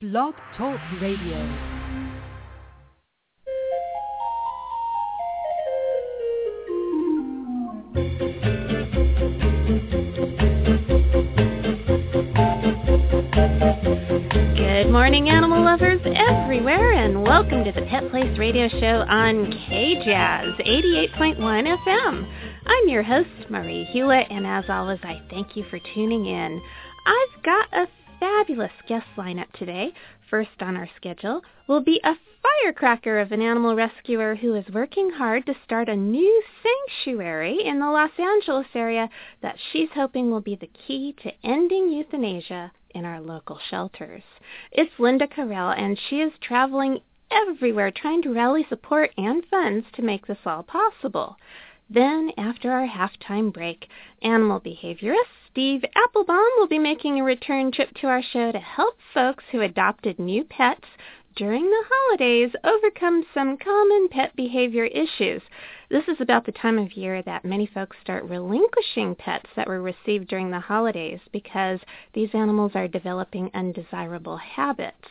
Blog Talk Radio. Good morning, animal lovers everywhere, and welcome to the Pet Place Radio Show on KJazz 88.1 FM. I'm your host, Marie Hulett, and as always, I thank you for tuning in. I've got a fabulous guest lineup today. First on our schedule will be a firecracker of an animal rescuer who is working hard to start a new sanctuary in the Los Angeles area that she's hoping will be the key to ending euthanasia in our local shelters. It's Linda Carel, and she is traveling everywhere trying to rally support and funds to make this all possible. Then, after our halftime break, animal behaviorist Steve Appelbaum will be making a return trip to our show to help folks who adopted new pets during the holidays overcome some common pet behavior issues. This is about the time of year that many folks start relinquishing pets that were received during the holidays because these animals are developing undesirable habits.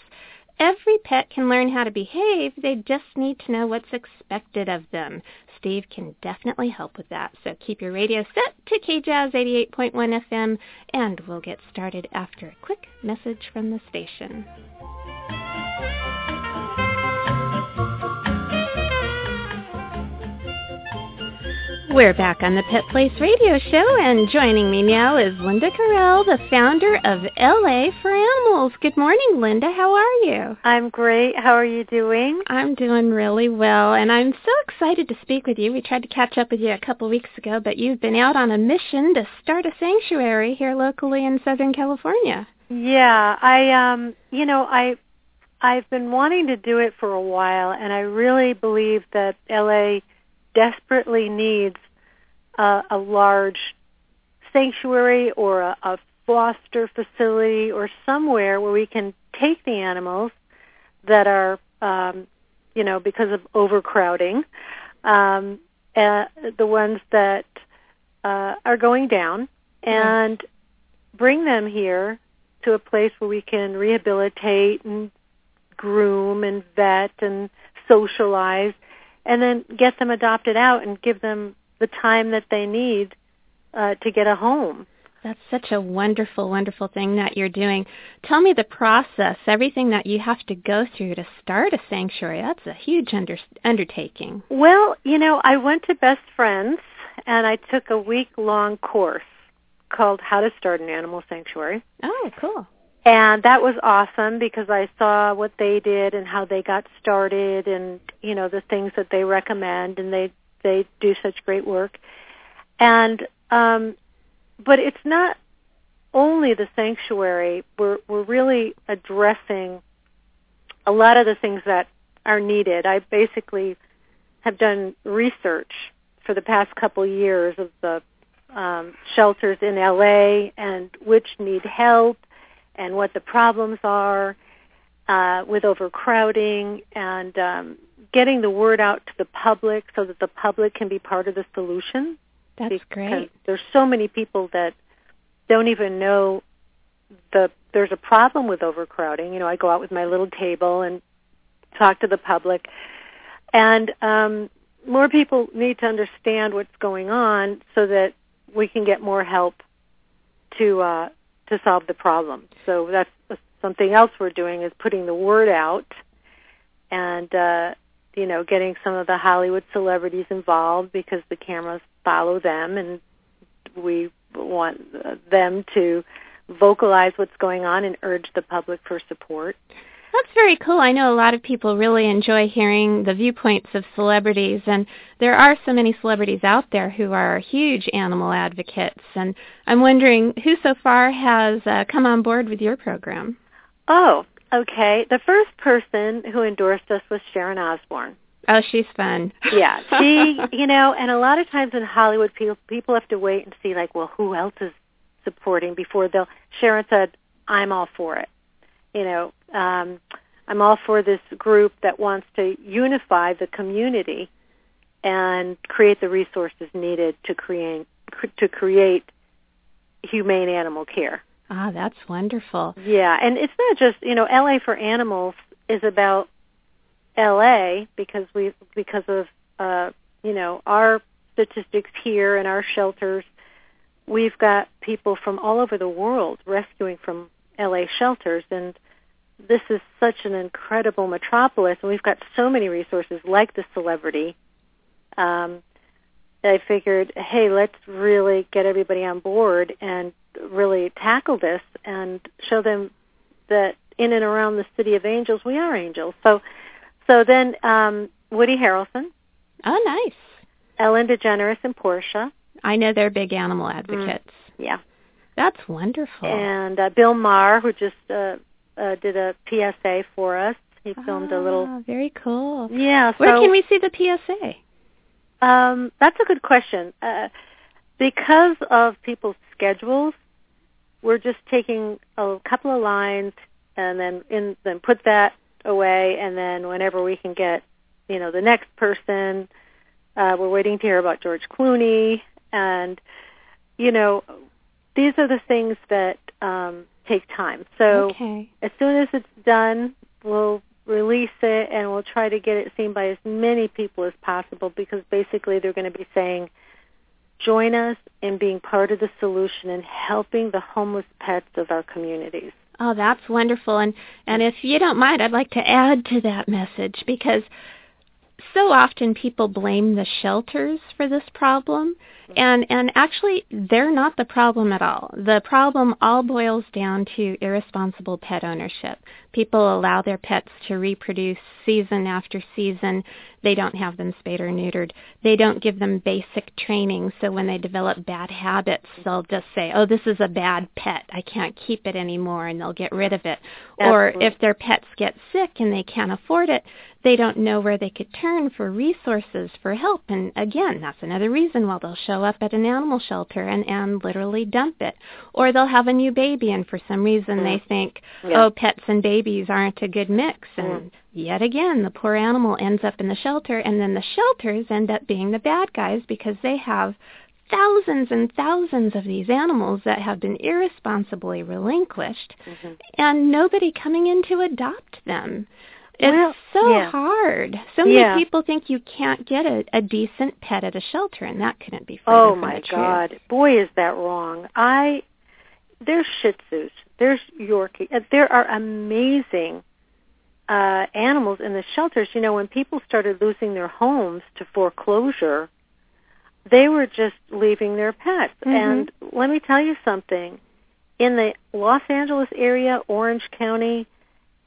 Every pet can learn how to behave. They just need to know what's expected of them. Steve can definitely help with that. So keep your radio set to KJazz 88.1 FM, and we'll get started after a quick message from the station. We're back on the Pet Place Radio Show, and joining me now is Linda Carel, the founder of LA for Animals. Good morning, Linda. How are you? I'm great. How are you doing? I'm doing really well, and I'm so excited to speak with you. We tried to catch up with you a couple weeks ago, but you've been out on a mission to start a sanctuary here locally in Southern California. Yeah, I um, you know, I I've been wanting to do it for a while, and I really believe that LA desperately needs a, a large sanctuary or a, a foster facility or somewhere where we can take the animals that are, um, you know, because of overcrowding, um, uh, the ones that uh, are going down, and bring them here to a place where we can rehabilitate and groom and vet and socialize and then get them adopted out and give them the time that they need uh, to get a home. That's such a wonderful, wonderful thing that you're doing. Tell me the process, everything that you have to go through to start a sanctuary. That's a huge under- undertaking. Well, you know, I went to Best Friends and I took a week long course called How to Start an Animal Sanctuary. Oh, cool. And that was awesome because I saw what they did and how they got started and, you know, the things that they recommend and they, they do such great work. And, um, but it's not only the sanctuary. We're, we're really addressing a lot of the things that are needed. I basically have done research for the past couple years of the um, shelters in LA and which need help and what the problems are uh, with overcrowding and um, getting the word out to the public so that the public can be part of the solution. That's because great. There's so many people that don't even know the there's a problem with overcrowding. You know, I go out with my little table and talk to the public, and um, more people need to understand what's going on so that we can get more help to uh, to solve the problem. So that's something else we're doing is putting the word out and uh you know getting some of the Hollywood celebrities involved because the cameras follow them and we want them to vocalize what's going on and urge the public for support. That's very cool. I know a lot of people really enjoy hearing the viewpoints of celebrities, and there are so many celebrities out there who are huge animal advocates. And I'm wondering who so far has uh, come on board with your program. Oh, okay. The first person who endorsed us was Sharon Osbourne. Oh, she's fun. Yeah, she, you know, and a lot of times in Hollywood, people people have to wait and see, like, well, who else is supporting before they'll. Sharon said, "I'm all for it." You know, um, I'm all for this group that wants to unify the community and create the resources needed to create to create humane animal care. Ah, that's wonderful. Yeah, and it's not just you know LA for Animals is about LA because we because of uh, you know our statistics here and our shelters. We've got people from all over the world rescuing from LA shelters, and this is such an incredible metropolis, and we've got so many resources like the celebrity. Um, I figured, hey, let's really get everybody on board and really tackle this and show them that in and around the city of angels, we are angels. So, so then um, Woody Harrelson. Oh, nice. Ellen DeGeneres and Portia. I know they're big animal advocates. Mm, yeah. That's wonderful. And uh, Bill Maher, who just uh, uh, did a PSA for us. He filmed ah, a little. Very cool. Yeah. So, Where can we see the PSA? Um, that's a good question. Uh, because of people's schedules, we're just taking a couple of lines and then in then put that away, and then whenever we can get, you know, the next person, uh, we're waiting to hear about George Clooney, and you know, these are the things that um, take time. So okay. as soon as it's done, we'll release it and we'll try to get it seen by as many people as possible because basically they're going to be saying, join us in being part of the solution and helping the homeless pets of our communities. Oh, that's wonderful. And and if you don't mind, I'd like to add to that message because so often people blame the shelters for this problem and and actually they're not the problem at all. The problem all boils down to irresponsible pet ownership. People allow their pets to reproduce season after season. They don't have them spayed or neutered. They don't give them basic training. So when they develop bad habits, they'll just say, "Oh, this is a bad pet. I can't keep it anymore," and they'll get rid of it. Absolutely. Or if their pets get sick and they can't afford it, they don't know where they could turn for resources for help. And again, that's another reason why they'll show up at an animal shelter and, and literally dump it. Or they'll have a new baby and for some reason Mm. they think, Yeah. oh, pets and babies aren't a good mix. And Mm. yet again, the poor animal ends up in the shelter and then the shelters end up being the bad guys because they have thousands and thousands of these animals that have been irresponsibly relinquished Mhm. and nobody coming in to adopt them. It's Well, so yeah. hard. So many Yeah. people think you can't get a, a decent pet at a shelter, and that couldn't be further Oh from my the truth. God, boy, is that wrong! I there's Shih Tzus, there's Yorkie, uh, there are amazing uh, animals in the shelters. You know, when people started losing their homes to foreclosure, they were just leaving their pets. Mhm. And let me tell you something: in the Los Angeles area, Orange County,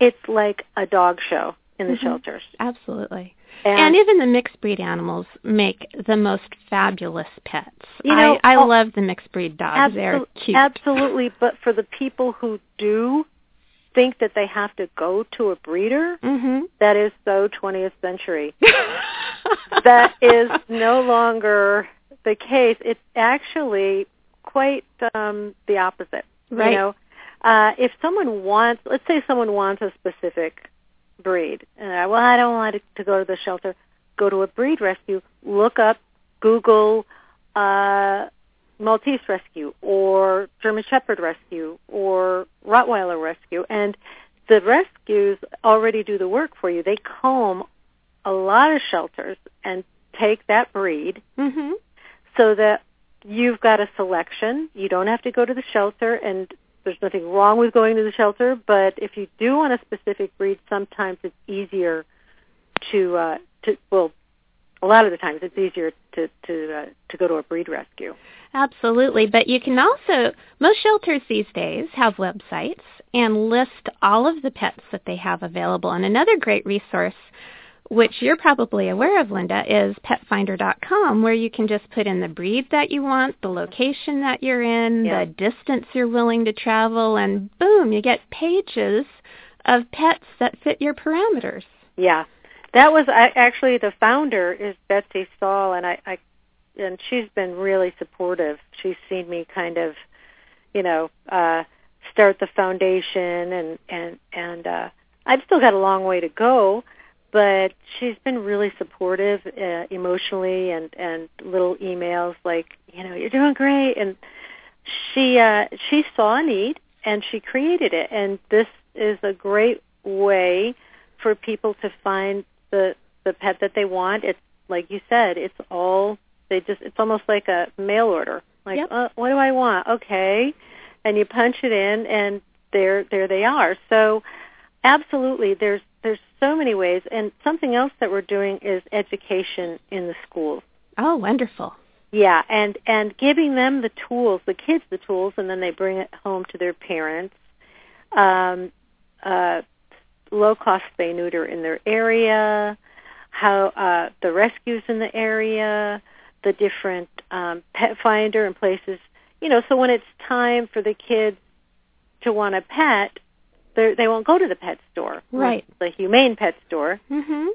it's like a dog show in the Mhm. shelters. Absolutely. And, And even the mixed breed animals make the most fabulous pets. You know, I, I oh, love the mixed breed dogs. They're cute. Absolutely, but for the people who do think that they have to go to a breeder, Mm-hmm. that is so 20th century. that is no longer the case. It's actually quite um, the opposite. Right. You know, uh, if someone wants, let's say someone wants a specific breed, and I, well, I don't want it to go to the shelter. Go to a breed rescue. Look up, Google uh, Maltese rescue or German Shepherd rescue or Rottweiler rescue, and the rescues already do the work for you. They comb a lot of shelters and take that breed mm-hmm. so that you've got a selection. You don't have to go to the shelter and there's nothing wrong with going to the shelter, but if you do want a specific breed, sometimes it's easier to uh to well a lot of the times it's easier to to uh, to go to a breed rescue. Absolutely, but you can also most shelters these days have websites and list all of the pets that they have available. And another great resource which you're probably aware of, Linda, is petfinder.com where you can just put in the breed that you want, the location that you're in, Yeah. the distance you're willing to travel, and boom, you get pages of pets that fit your parameters. Yeah, that was I, actually the founder is Betsy Saul, and I, I and she's been really supportive. She's seen me kind of, you know, uh, start the foundation, and and and uh, I've still got a long way to go, but she's been really supportive uh, emotionally, and and little emails like, you know, you're doing great, and she uh, she saw a need and she created it. And this is a great way for people to find the the pet that they want. It's like you said, it's all they just it's almost like a mail order. Like, Yep. uh, what do I want? Okay, and you punch it in, and there there they are. So, absolutely, there's there's so many ways. And something else that we're doing is education in the schools. Oh, wonderful. Yeah, and and giving them the tools, the kids the tools, and then they bring it home to their parents. Um, uh, low cost spay neuter in their area, how uh, the rescues in the area, the different um, pet finder and places. You know, so when it's time for the kids to want a pet, they won't go to the pet store, Right. The humane pet store. Mhm.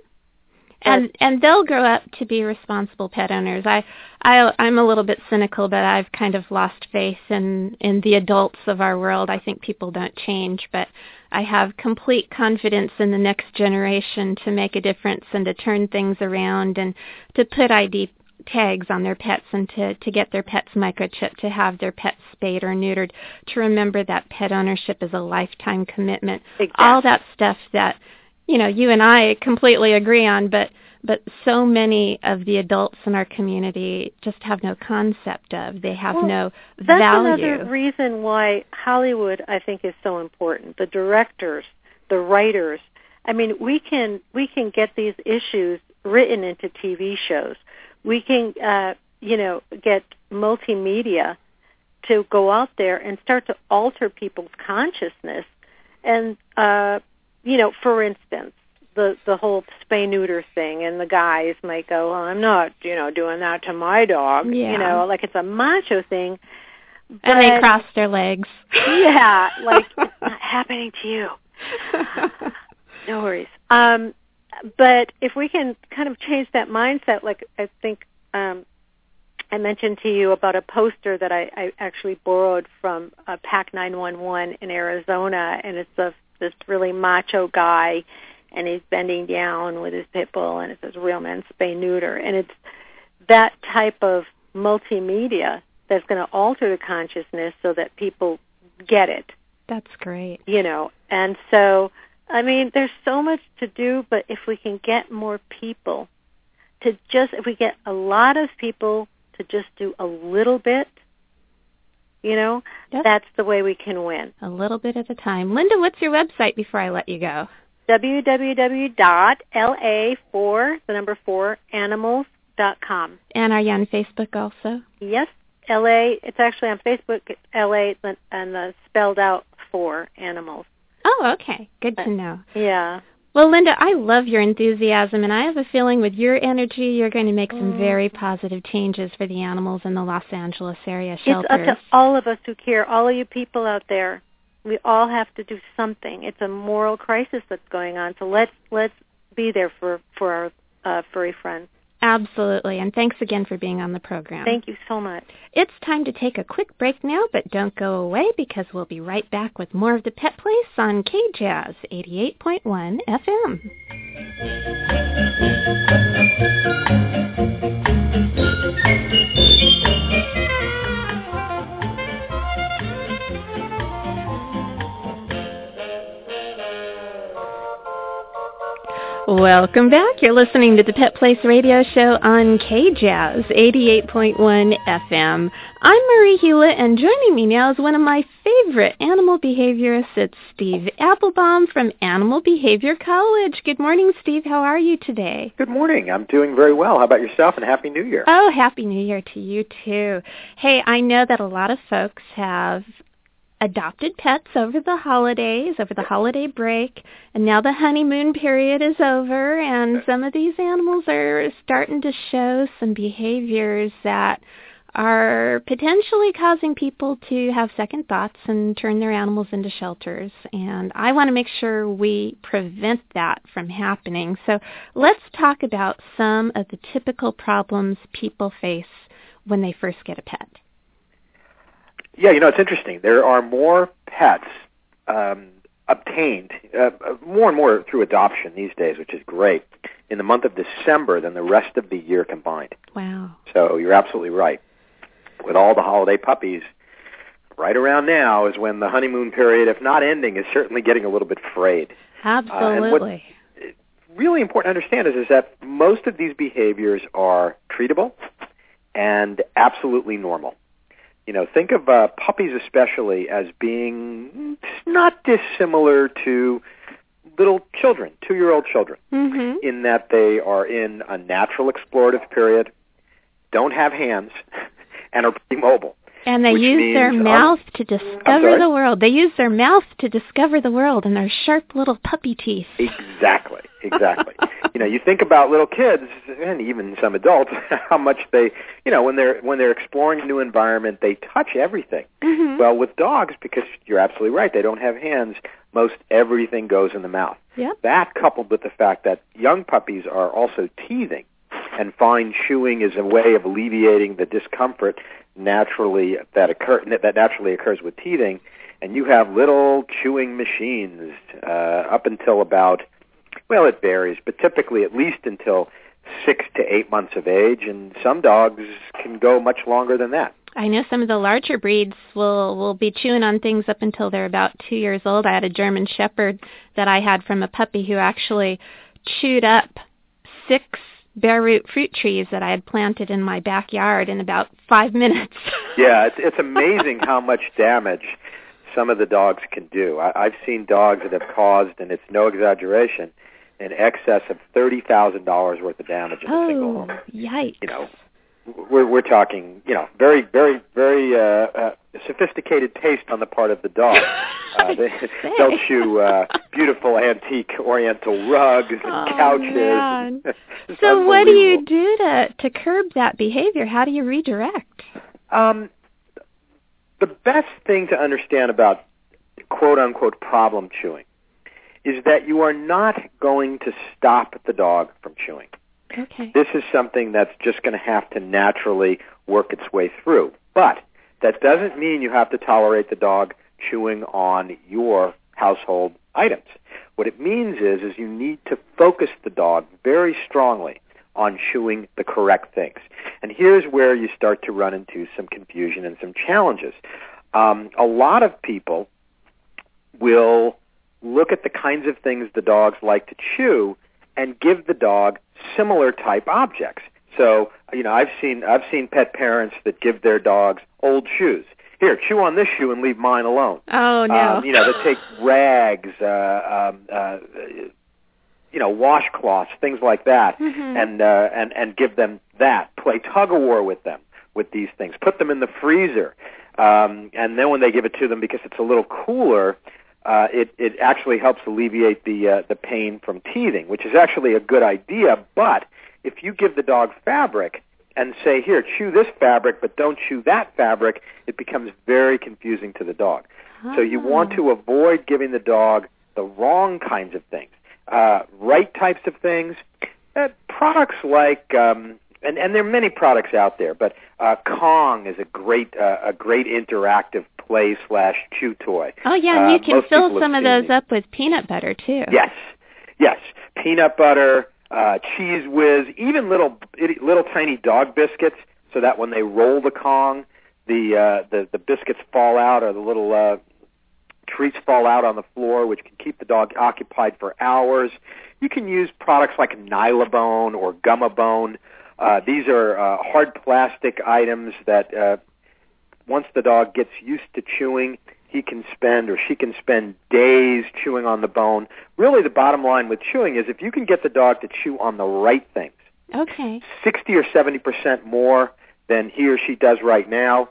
And and they'll grow up to be responsible pet owners. I I I'm a little bit cynical, but I've kind of lost faith in in the adults of our world. I think people don't change, but I have complete confidence in the next generation to make a difference and to turn things around and to put ID tags on their pets and to, to get their pets microchipped, to have their pets spayed or neutered, to remember that pet ownership is a lifetime commitment. Exactly. All that stuff that, you know, you and I completely agree on, but but so many of the adults in our community just have no concept of. They have Well, no That's value. another reason why Hollywood, I think, is so important. The directors, the writers. I mean, we can we can get these issues written into TV shows. We can, uh, you know, get multimedia to go out there and start to alter people's consciousness. And, uh, you know, for instance, the the whole spay neuter thing, and the guys might go, well, "I'm not, you know, doing that to my dog." Yeah. You know, like it's a macho thing. and they cross their legs. yeah, like it's not happening to you. No worries. Um, but if we can kind of change that mindset, like I think um, I mentioned to you about a poster that I, I actually borrowed from uh, PACC 911 in Arizona, and it's a, this really macho guy, and he's bending down with his pit bull, and it says "Real Men Spay Neuter," and it's that type of multimedia that's going to alter the consciousness so that people get it That's great. you know and so i mean there's so much to do but if we can get more people to just if we get a lot of people to just do a little bit you know Yep. that's the way we can win A little bit at a time. Linda, what's your website before I let you go? www.la4 the number 4 animals.com And are you on Facebook also? yes la it's actually on facebook la and the spelled out for animals Oh, okay. Good to know. yeah Well, Linda, I love your enthusiasm, and I have a feeling with your energy, you're going to make some very positive changes for the animals in the Los Angeles area shelters. It's up to all of us who care, all of you people out there. We all have to do something. It's a moral crisis that's going on. So let's let's be there for for our uh, furry friends. Absolutely, and thanks again for being on the program. Thank you so much. It's time to take a quick break now, but don't go away because we'll be right back with more of the Pet Place on KJazz 88.1 FM. Welcome back. You're listening to the Pet Place Radio Show on KJazz 88.1 FM. I'm Marie Hulett, and joining me now is one of my favorite animal behaviorists. It's Steve Appelbaum from Animal Behavior College. Good morning, Steve. How are you today? Good morning. I'm doing very well. How about yourself? And Happy New Year. Oh, Happy New Year to you, too. Hey, I know that a lot of folks have adopted pets over the holidays, over the holiday break, and now the honeymoon period is over, and some of these animals are starting to show some behaviors that are potentially causing people to have second thoughts and turn their animals into shelters. And I want to make sure we prevent that from happening. So let's talk about some of the typical problems people face when they first get a pet. Yeah, you know, it's interesting. There are more pets um, obtained, uh, more and more through adoption these days, which is great, in the month of December than the rest of the year combined. Wow. So you're absolutely right. With all the holiday puppies right around now is when the honeymoon period, if not ending, is certainly getting a little bit frayed. Absolutely. Uh, really important to understand is, is that most of these behaviors are treatable and absolutely normal. You know, think of uh, puppies especially as being not dissimilar to little children, two-year-old children, mm-hmm. in that they are in a natural explorative period, don't have hands, and are pretty mobile. And they use their um, mouth to discover the world. They use their mouth to discover the world and their sharp little puppy teeth. Exactly, exactly. you know, you think about little kids and even some adults, how much they, you know, when they're when they're exploring a new environment, they touch everything. Mhm. Well, with dogs, because you're absolutely right, they don't have hands. Most everything goes in the mouth. Yep. That coupled with the fact that young puppies are also teething and fine chewing is a way of alleviating the discomfort naturally that occur that naturally occurs with teething, and you have little chewing machines uh, up until about well, it varies, but typically at least until six to eight months of age, and some dogs can go much longer than that. I know some of the larger breeds will will be chewing on things up until they're about two years old. I had a German Shepherd that I had from a puppy who actually chewed up six bare root fruit trees that I had planted in my backyard in about five minutes. Yeah, it's, it's amazing how much damage some of the dogs can do. I, I've seen dogs that have caused, and it's no exaggeration, in excess of thirty thousand dollars worth of damage in a single oh, home. yikes! You know, we're we're talking, you know, very very very uh, uh, sophisticated taste on the part of the dog. Uh, they, they'll chew uh, beautiful antique Oriental rugs and Oh, couches. So what do you do to to curb that behavior? How do you redirect? Um, the best thing to understand about quote unquote problem chewing is that you are not going to stop the dog from chewing. Okay. This is something that's just going to have to naturally work its way through. But that doesn't mean you have to tolerate the dog chewing on your household items. What it means is is you need to focus the dog very strongly on chewing the correct things. And here's where you start to run into some confusion and some challenges. Um, a lot of people will look at the kinds of things the dogs like to chew and give the dog similar type objects. So, you know, I've seen I've seen pet parents that give their dogs old shoes. Here, chew on this shoe and leave mine alone. Oh no. Um, you know, they take rags, uh, um, uh, you know, washcloths, things like that, Mhm. and uh, and and give them that. Play tug of war with them with these things. Put them in the freezer, um, and then when they give it to them, because it's a little cooler, uh, it it actually helps alleviate the uh, the pain from teething, which is actually a good idea. But if you give the dog fabric and say, here, chew this fabric, but don't chew that fabric, it becomes very confusing to the dog. So you want Ah. to avoid giving the dog the wrong kinds of things. Uh, right types of things. Uh, products like, um, and, and there are many products out there, but uh, Kong is a great uh, a great interactive play slash chew toy. Oh yeah, and Uh, you can fill some of those up with peanut butter too. Yes, yes. Peanut butter, uh, Cheez Whiz, even little little tiny dog biscuits, so that when they roll the Kong, the uh, the the biscuits fall out or the little uh, treats fall out on the floor, which can keep the dog occupied for hours. You can use products like Nylabone or Gumabone. Uh, these are uh, hard plastic items that uh, once the dog gets used to chewing, he can spend or she can spend days chewing on the bone. Really, the bottom line with chewing is if you can get the dog to chew on the right things, Okay. 60 or 70 percent more than he or she does right now,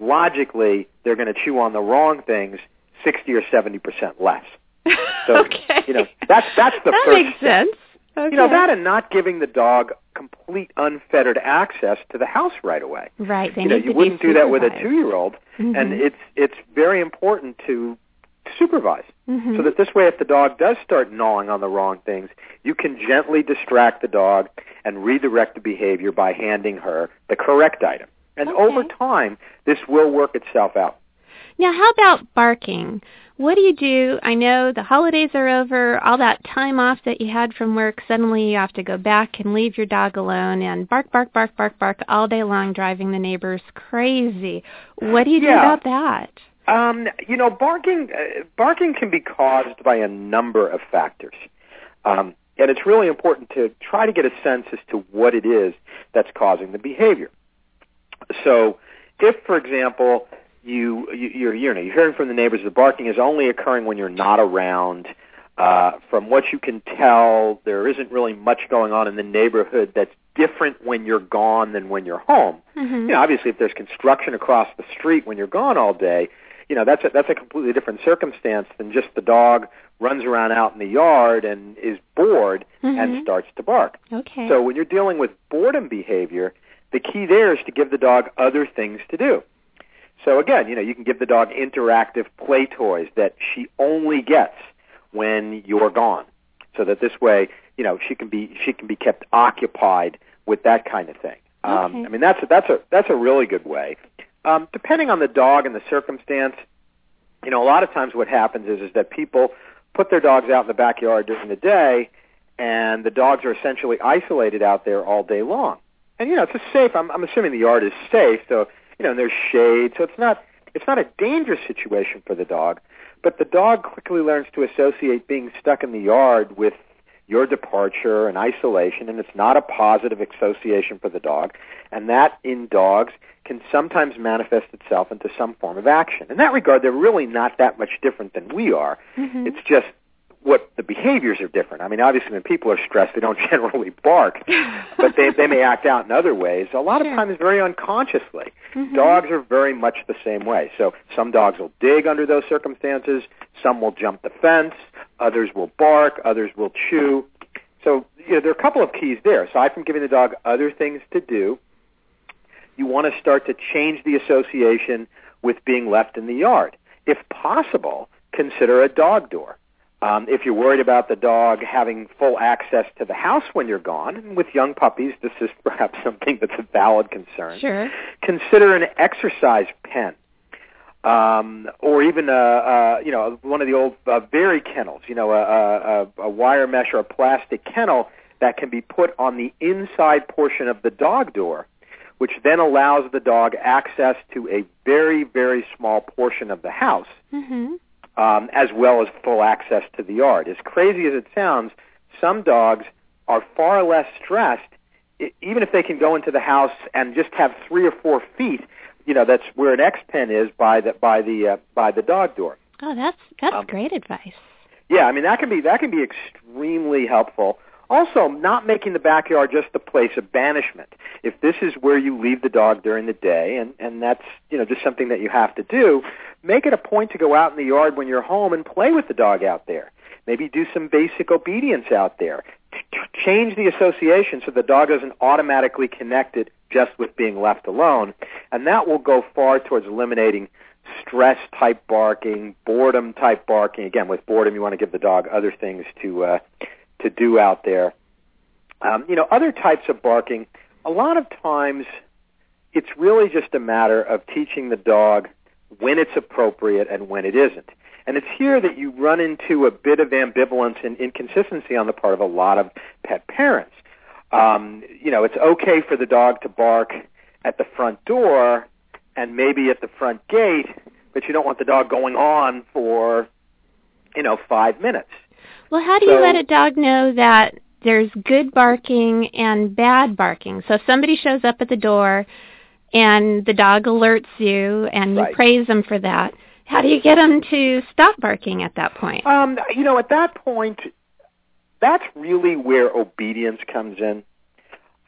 logically, they're going to chew on the wrong things 60 or 70 percent less. So, okay. you know, that's that's the that first makes step. sense. Okay. You know that, and not giving the dog complete unfettered access to the house right away. right. They you know, you wouldn't do that with a two-year-old, and Mhm. it's it's very important to supervise Mhm. so that this way, if the dog does start gnawing on the wrong things, you can gently distract the dog and redirect the behavior by handing her the correct item. And Okay. over time, this will work itself out. Now, how about barking? What do you do? I know the holidays are over, all that time off that you had from work, suddenly you have to go back and leave your dog alone and bark, bark, bark, bark, bark all day long, driving the neighbors crazy. What do you do Yeah. about that? Um, you know, barking uh, barking can be caused by a number of factors, um, and it's really important to try to get a sense as to what it is that's causing the behavior. So, if, for example, you, you you're you know you're hearing from the neighbors the barking is only occurring when you're not around. Uh, from what you can tell, there isn't really much going on in the neighborhood that's different when you're gone than when you're home Mm-hmm. you know, obviously if there's construction across the street when you're gone all day, you know, that's a, that's a completely different circumstance than just the dog runs around out in the yard and is bored and Mhm. starts to bark. Okay. So when you're dealing with boredom behavior, the key there is to give the dog other things to do. So again, you know, you can give the dog interactive play toys that she only gets when you're gone. So that this way, you know, she can be she can be kept occupied with that kind of thing. Um, I mean, that's a, that's a that's a really good way. Um, depending on the dog and the circumstance, you know, a lot of times what happens is is that people put their dogs out in the backyard during the day, and the dogs are essentially isolated out there all day long. And you know, it's a safe. I'm, I'm assuming the yard is safe, so you know, and there's shade, so it's not it's not a dangerous situation for the dog. But the dog quickly learns to associate being stuck in the yard with your departure and isolation, and it's not a positive association for the dog. And that in dogs can sometimes manifest itself into some form of action. In that regard, they're really not that much different than we are. Mhm. It's just what the behaviors are different. I mean, obviously, when people are stressed, they don't generally bark, but they they may act out in other ways. A lot Sure. of times, very unconsciously. Mhm. Dogs are very much the same way. So some dogs will dig under those circumstances. Some will jump the fence. Others will bark. Others will chew. So you know, there are a couple of keys there. Aside from giving the dog other things to do, you want to start to change the association with being left in the yard. If possible, consider a dog door. Um, if you're worried about the dog having full access to the house when you're gone, and with young puppies, this is perhaps something that's a valid concern. Sure. Consider an exercise pen, um, or even a, a you know one of the old uh, very kennels. You know, a, a, a- wire mesh or a plastic kennel that can be put on the inside portion of the dog door, which then allows the dog access to a very very small portion of the house Mhm. Um, as well as full access to the yard. As crazy as it sounds, some dogs are far less stressed, even if they can go into the house and just have three or four feet. You know, that's where an X pen is by the by the uh, by the dog door. Oh, that's that's Um, great advice. Yeah, I mean that can be that can be extremely helpful. Also, not making the backyard just a place of banishment. If this is where you leave the dog during the day, and and that's you know just something that you have to do, make it a point to go out in the yard when you're home and play with the dog out there. Maybe do some basic obedience out there. Ch- ch- Change the association so the dog doesn't automatically connect it just with being left alone, and that will go far towards eliminating stress type barking, boredom type barking. Again, with boredom, you want to give the dog other things to uh, to do out there. Um, you know, other types of barking. A lot of times, it's really just a matter of teaching the dog when it's appropriate and when it isn't. And it's here that you run into a bit of ambivalence and inconsistency on the part of a lot of pet parents. Um, you know, it's okay for the dog to bark at the front door and maybe at the front gate, but you don't want the dog going on for, you know, five minutes. Well, how do you let a dog know that there's good barking and bad barking? So if somebody shows up at the door and the dog alerts you and you Right. praise them for that, how do you get them to stop barking at that point? Um, you know, at that point, that's really where obedience comes in.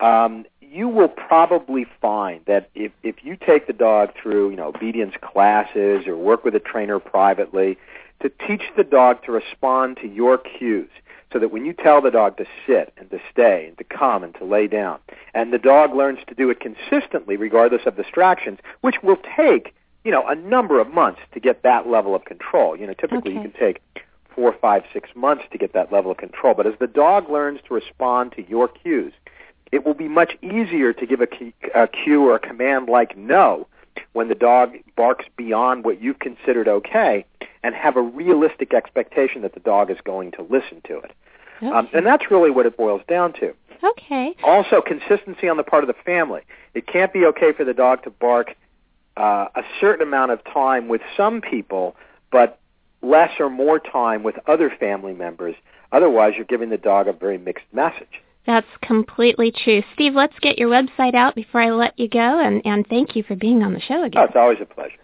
Um, you will probably find that if, if you take the dog through, you know, obedience classes or work with a trainer privately to teach the dog to respond to your cues so that when you tell the dog to sit and to stay and to come and to lay down, and the dog learns to do it consistently regardless of distractions, which will take, you know, a number of months to get that level of control. You know, typically you can take four, five, six months to get that level of control. But as the dog learns to respond to your cues, it will be much easier to give a, key, a cue or a command like no when the dog barks beyond what you've considered okay and have a realistic expectation that the dog is going to listen to it. Okay. Um, and that's really what it boils down to. okay. Also, consistency on the part of the family. It can't be okay for the dog to bark uh, a certain amount of time with some people, but less or more time with other family members. Otherwise, you're giving the dog a very mixed message. That's completely true. Steve, let's get your website out before I let you go, and, and thank you for being on the show again. Oh, again. it's always a pleasure.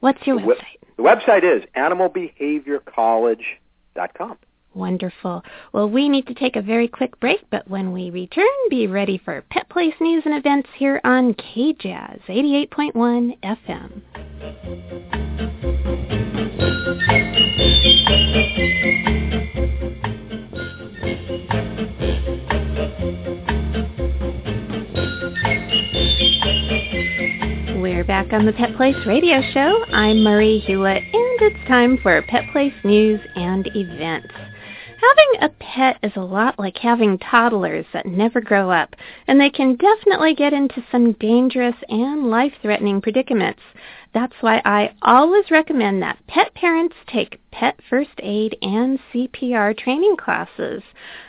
What's your website? The website is animalbehaviorcollege.com. Wonderful. Well, we need to take a very quick break, but when we return, be ready for Pet Place news and events here on KJazz 88.1 FM. We're back on the Pet Place radio show. I'm Marie Hulett, and it's time for Pet Place news and events. Having a pet is a lot like having toddlers that never grow up, and they can definitely get into some dangerous and life-threatening predicaments. That's why I always recommend that pet parents take pet first aid and CPR training classes.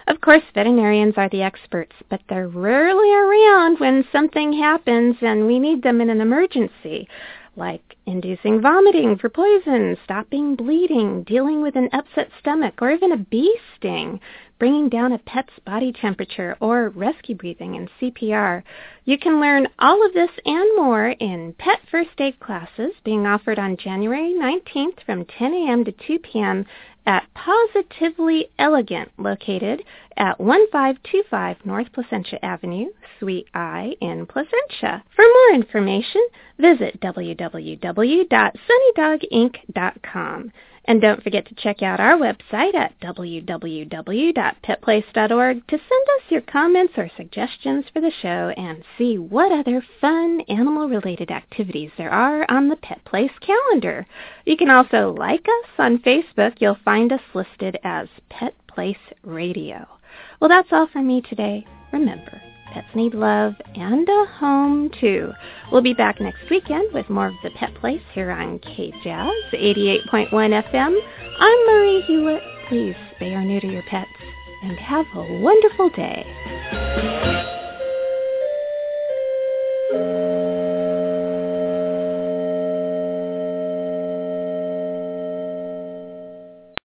Of course, veterinarians are the experts, but they're rarely around when something happens and we need them in an emergency like inducing vomiting for poison, stopping bleeding, dealing with an upset stomach, or even a bee sting, bringing down a pet's body temperature, or rescue breathing and CPR. You can learn all of this and more in Pet First Aid classes being offered on January 19th from 10 a.m. to 2 p.m. at Positively Elegant, located at 1525 North Placentia Avenue, Suite I in Placentia. For more information, visit www.sunnydoginc.com. And don't forget to check out our website at www.petplace.org to send us your comments or suggestions for the show and see what other fun animal-related activities there are on the Pet Place calendar. You can also like us on Facebook. You'll find us listed as Pet Place Radio. Well, that's all for me today. Remember, pets need love and a home, too. We'll be back next weekend with more of the Pet Place here on KJazz 88.1 FM. I'm Marie Hulett. Please spay or neuter your pets and have a wonderful day.